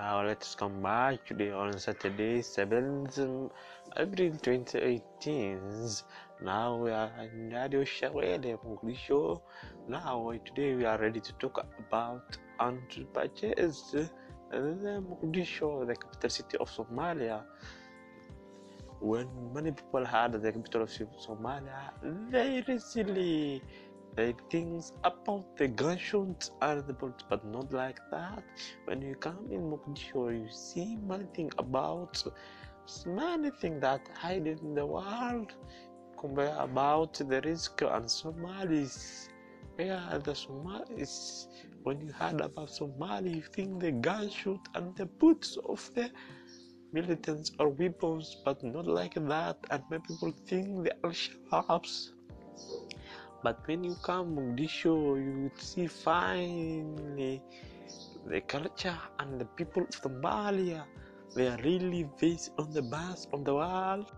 Now let's come back today on Saturday, 7th April 2018. Now we are in Radio Shawede. Now today we are ready to talk about and to purchase uh, Mogadishu, the capital city of Somalia. When many people heard the capital of Somalia, they recently they think about the gunshots and the bullets, but not like that. When you come in Mogadishu, you see many things about many things that hide in the world. Compare about the risk and Somalis. Where the Somalis? When you heard about Somali, you think the gunshot and the boots of the militants or weapons, but not like that. And many people think the Al Shabaabs. But when you come Mogadishu, you would see finally the culture and the people of Somalia. They are really based on the best on the world.